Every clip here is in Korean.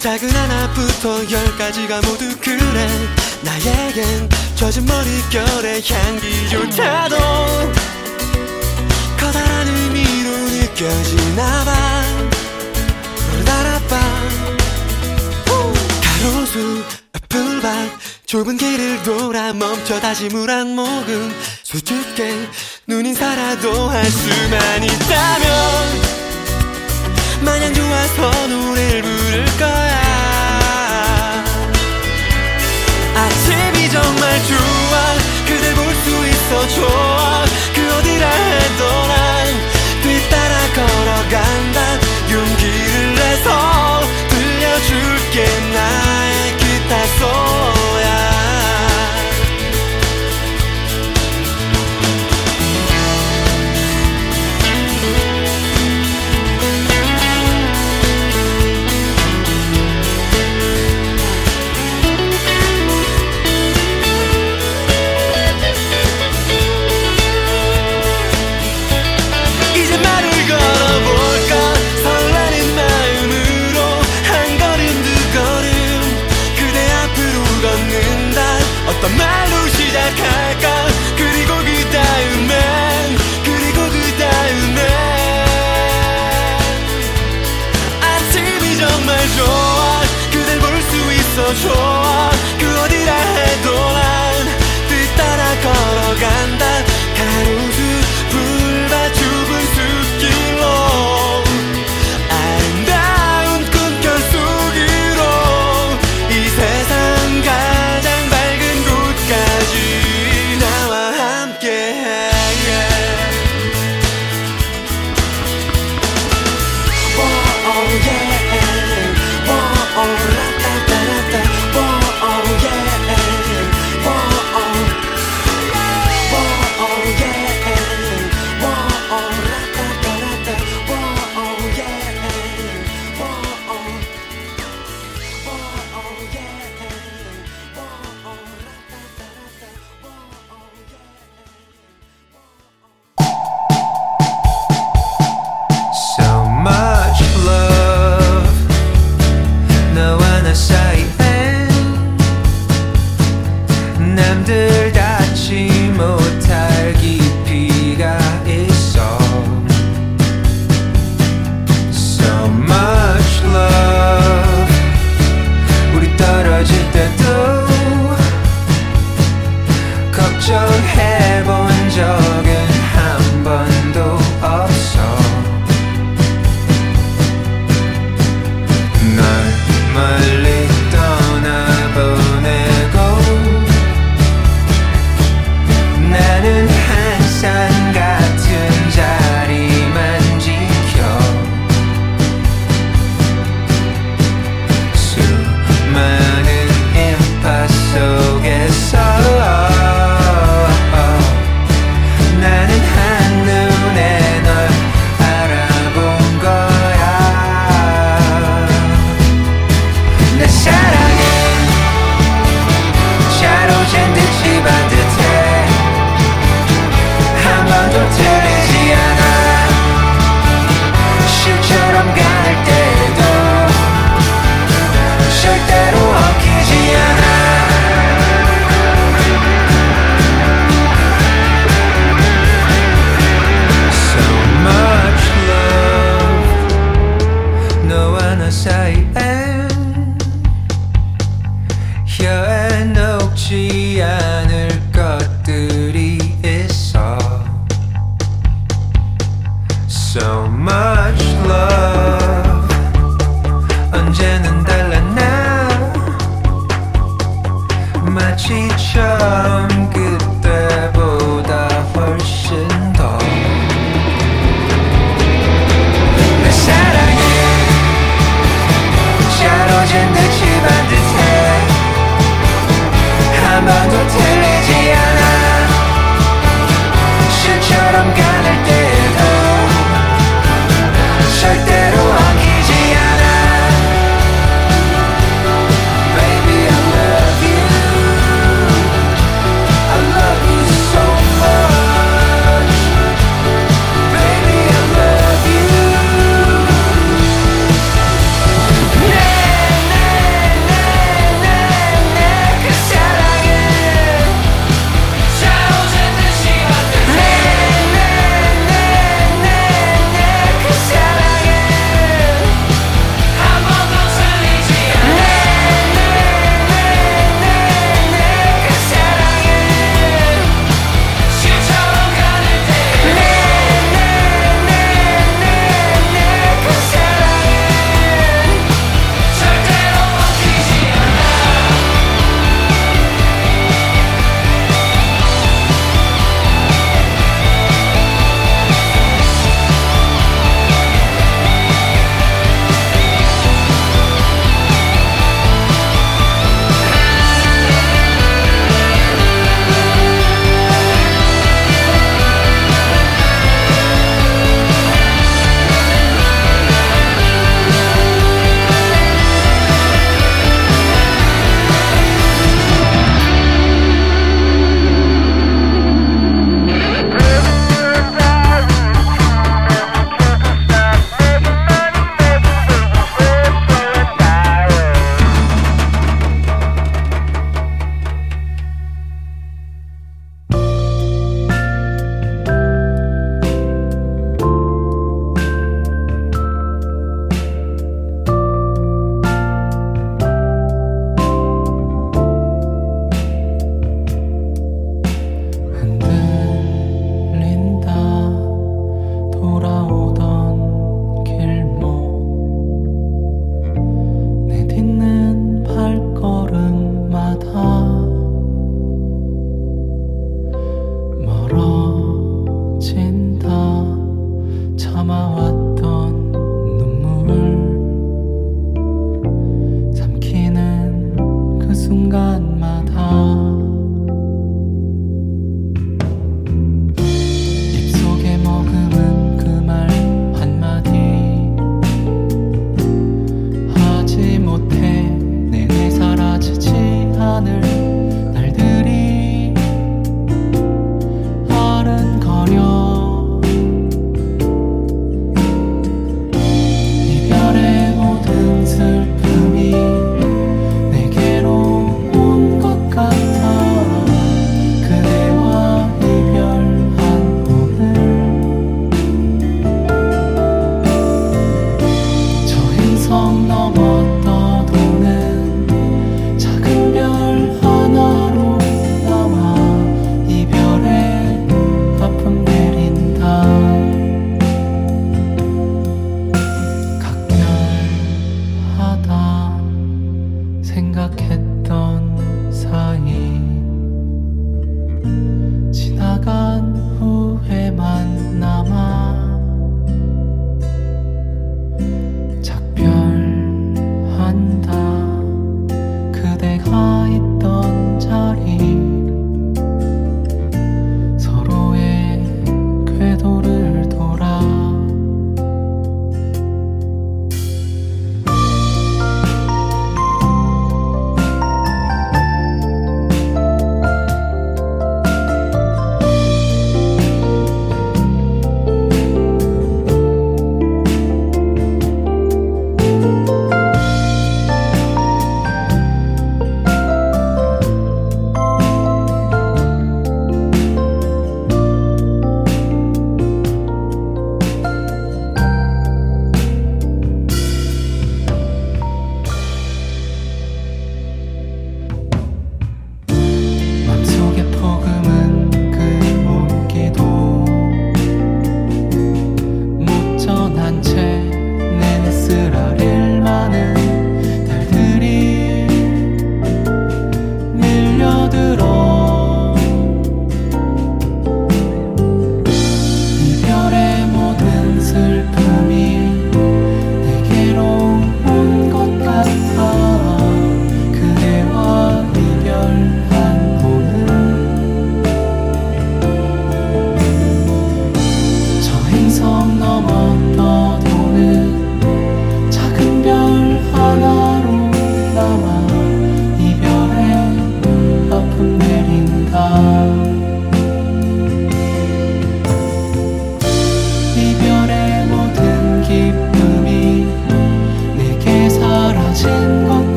작은 하나부터 열까지가 모두 그래. 나에겐 젖은 머릿결의 향기조차도 커다란 의미로 느껴지나봐. 푸르다라빠 가로수 풀밭 좁은 길을 돌아 멈춰 다시 물 한 모금. 수줍게 눈이 살아도 할 수만 있다면 마냥 좋아서 노래를 부를 거야. 아침이 정말 좋아. 그댈 볼 수 있어 좋아. 그 어디라 해도 난 뒤따라 걸어간다. 용기를 내서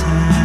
time.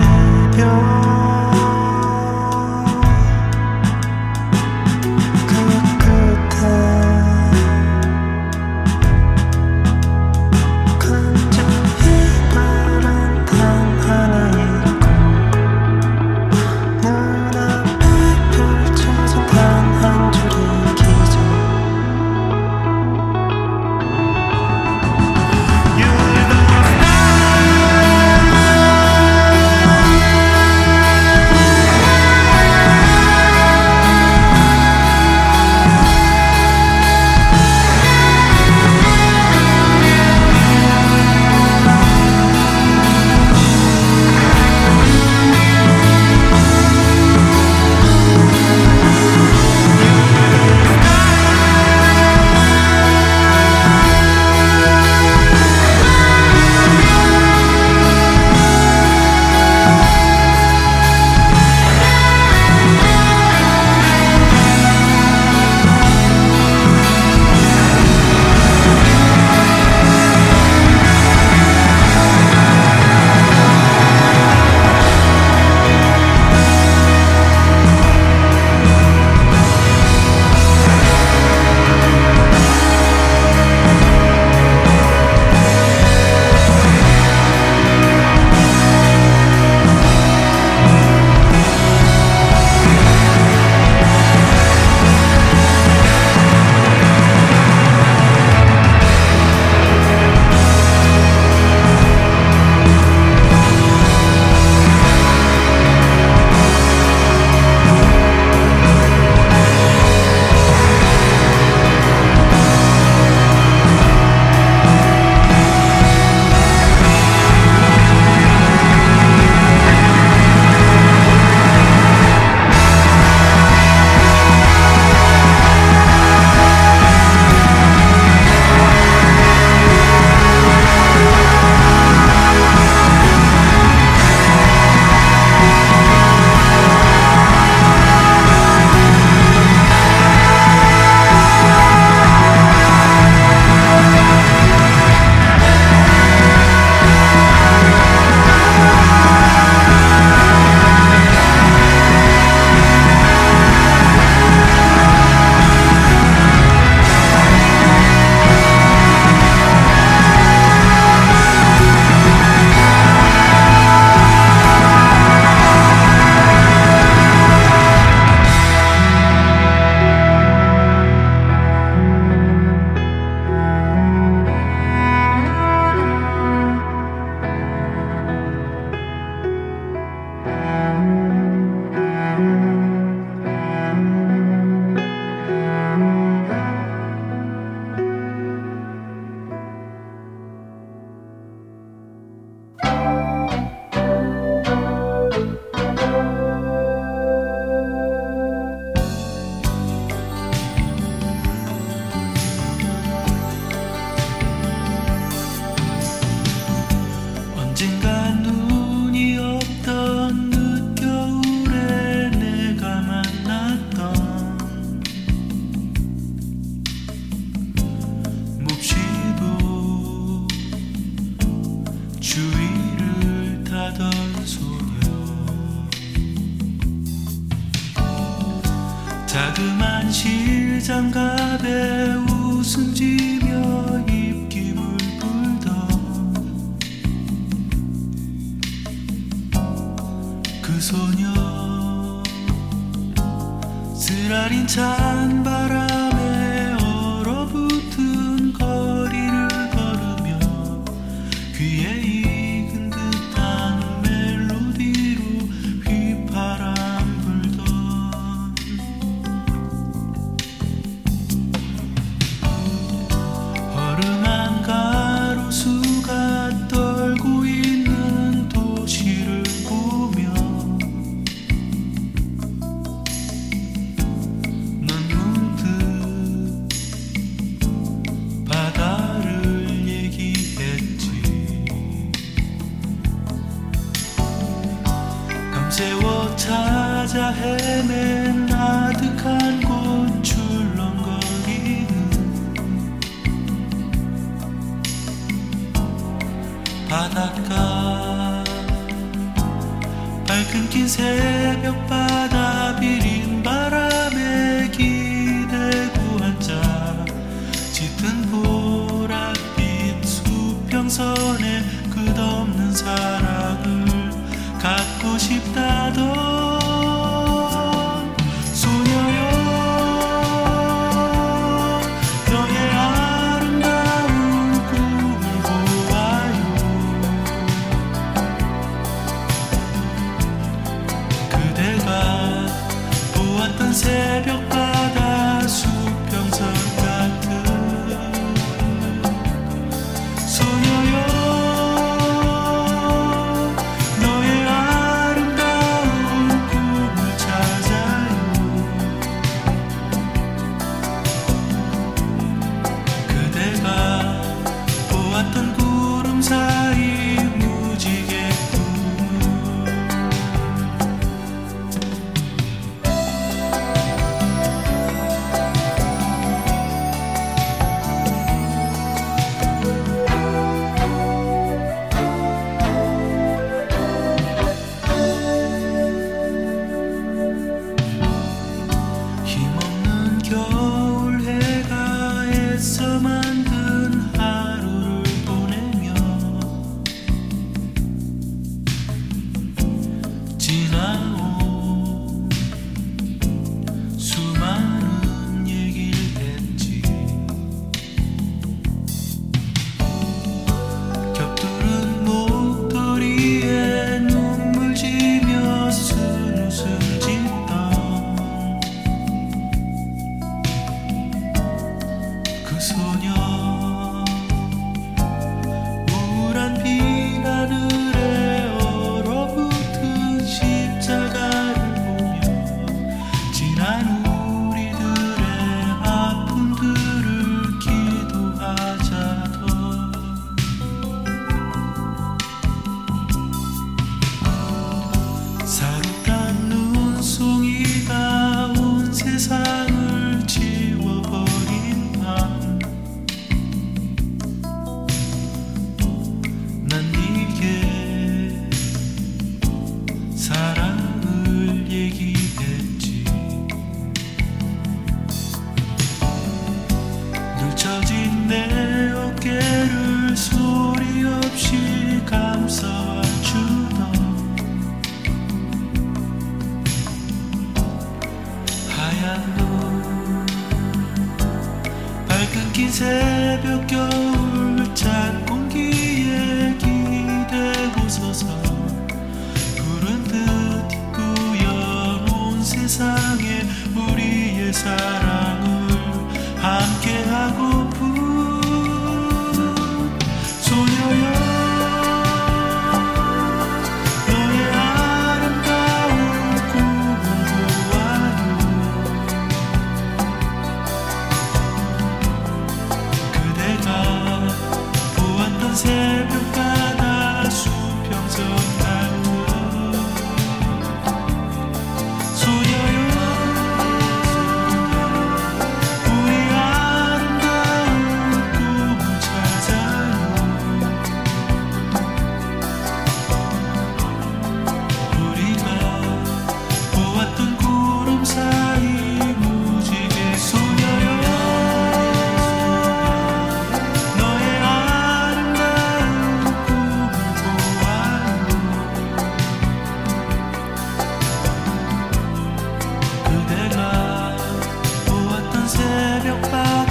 apart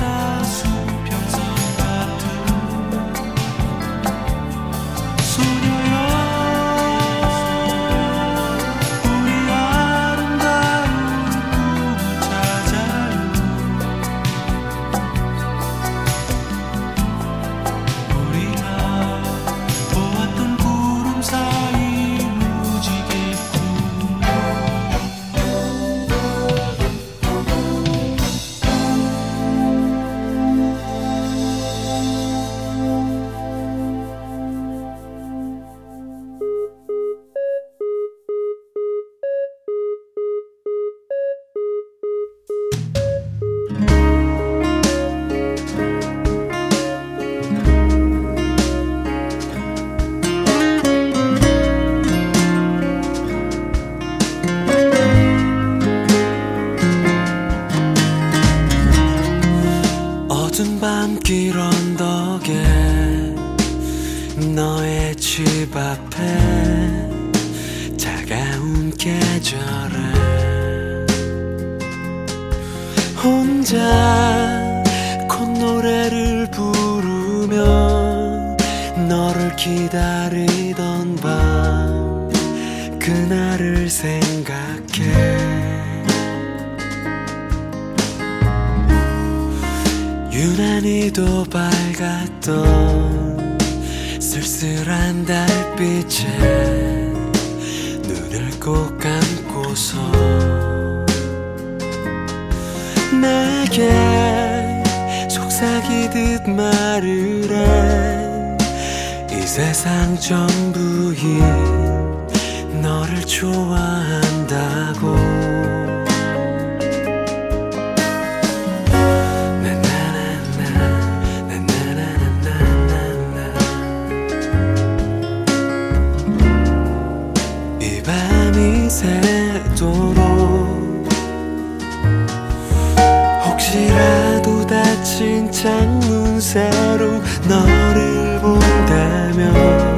또 밝았던 쓸쓸한 달빛에 눈을 꼭 감고서 내게 속삭이듯 말을 해 이 세상 전부인 너를 좋아한 비친 창문 새로 너를 본다면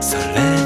설레.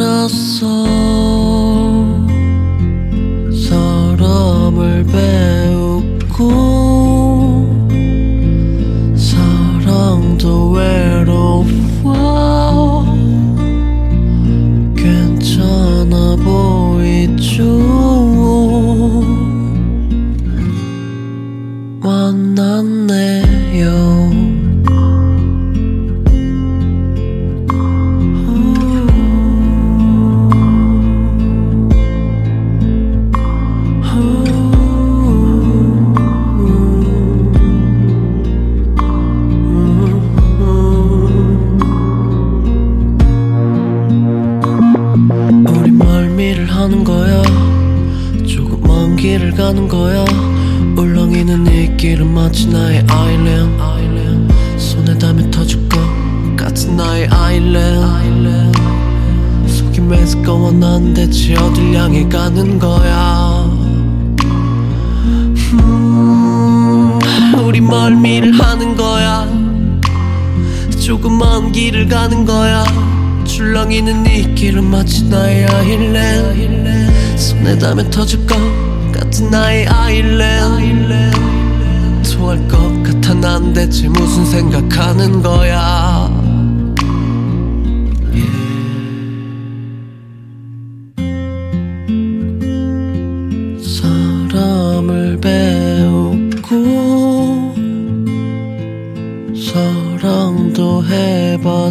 corazón.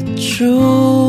해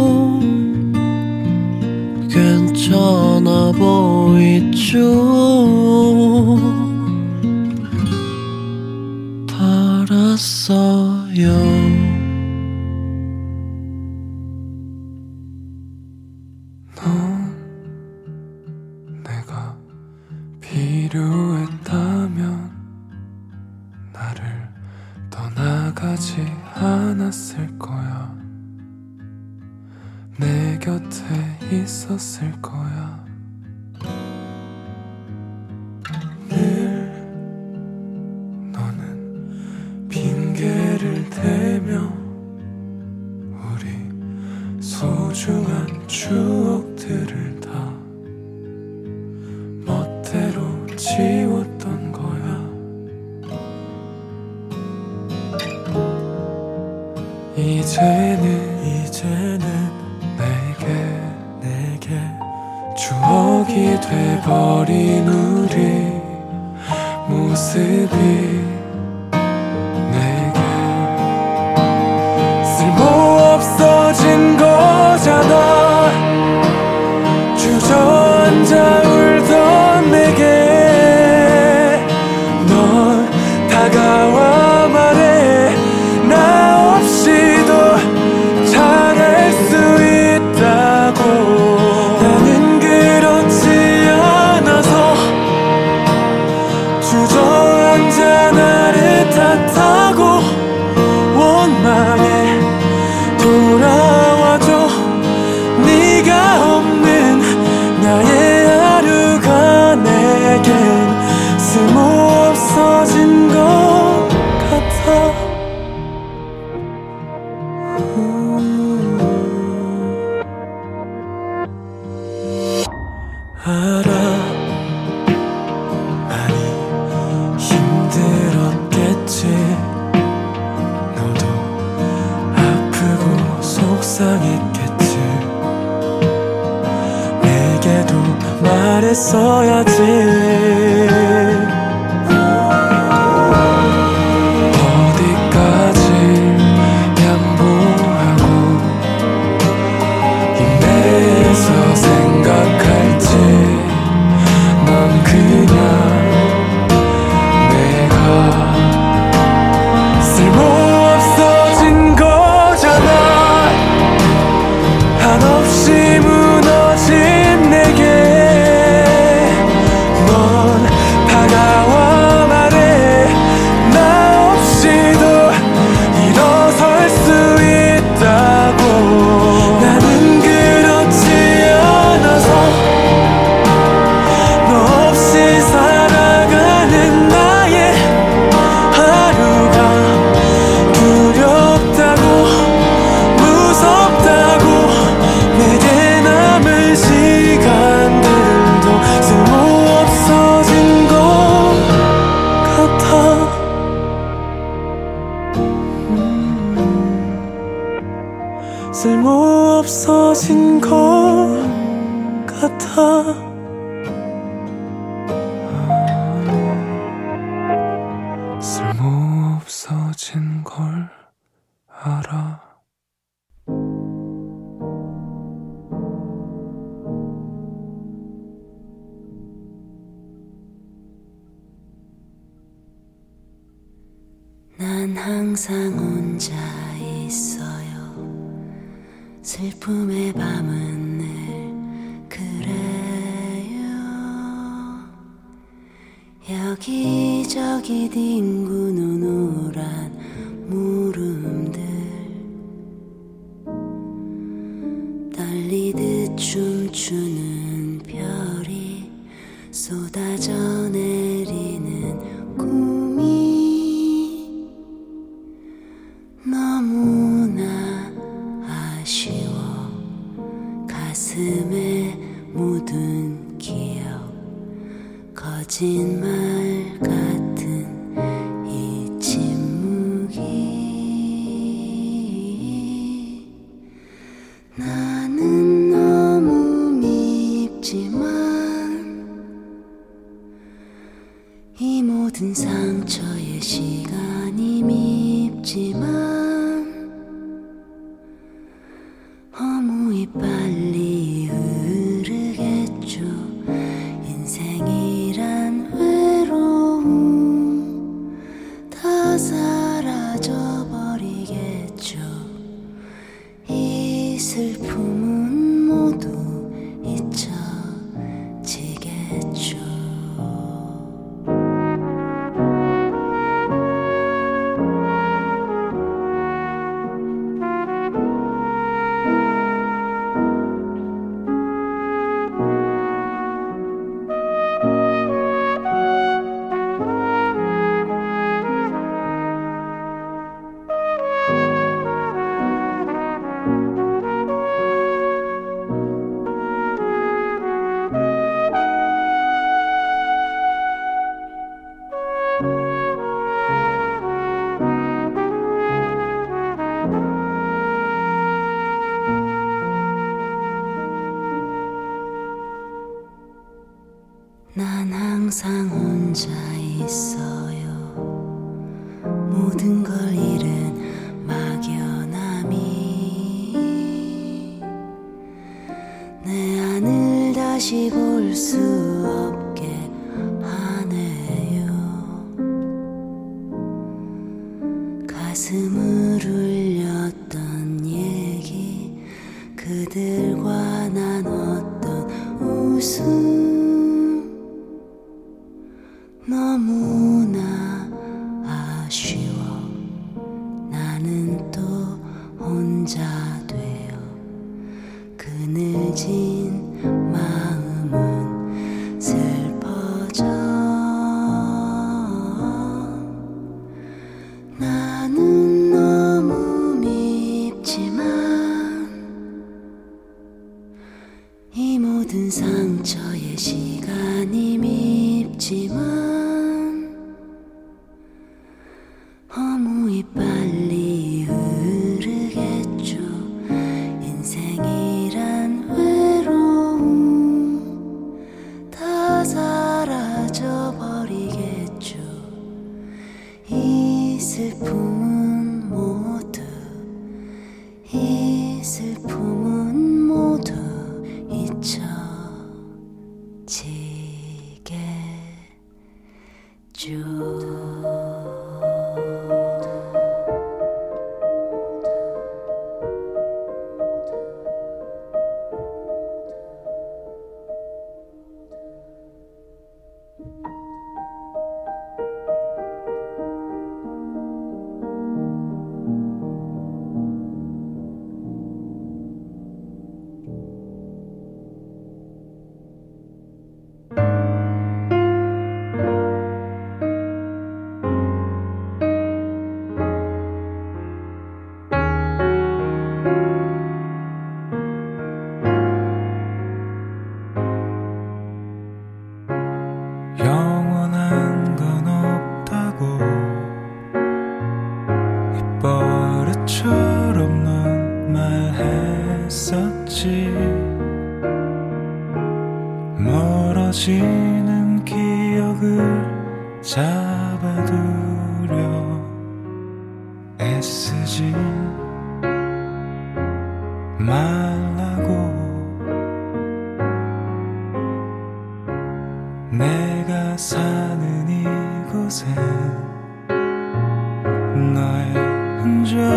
이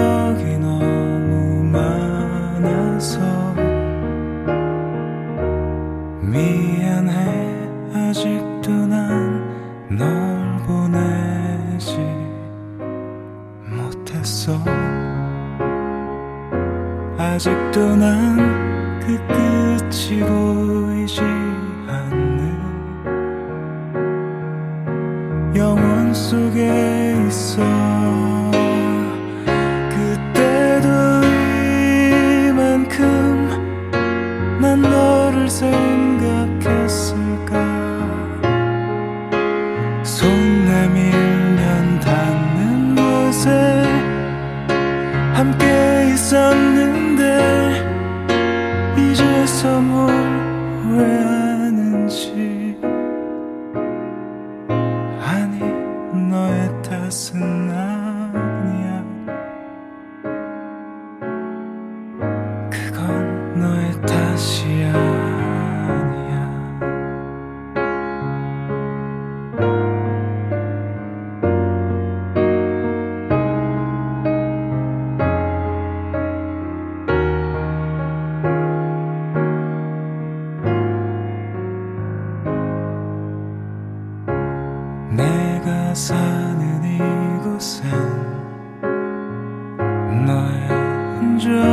기억이 너무 많아서 미안해. 아직도 난 널 보내지 못했어. 아직도 난 그 끝이고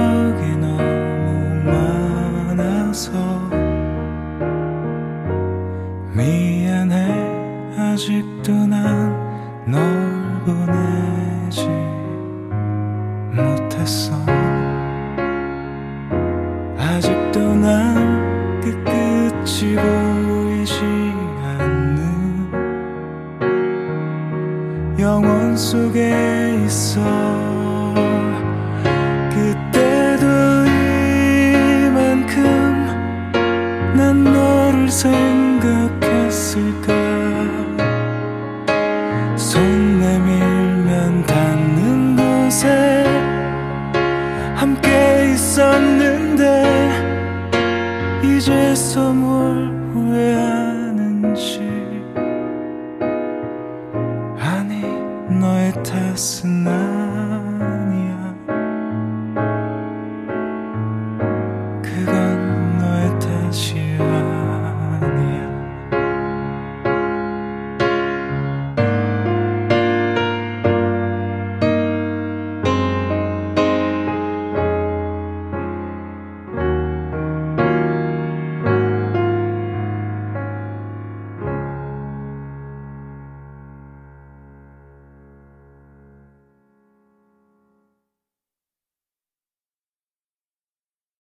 흔적이 너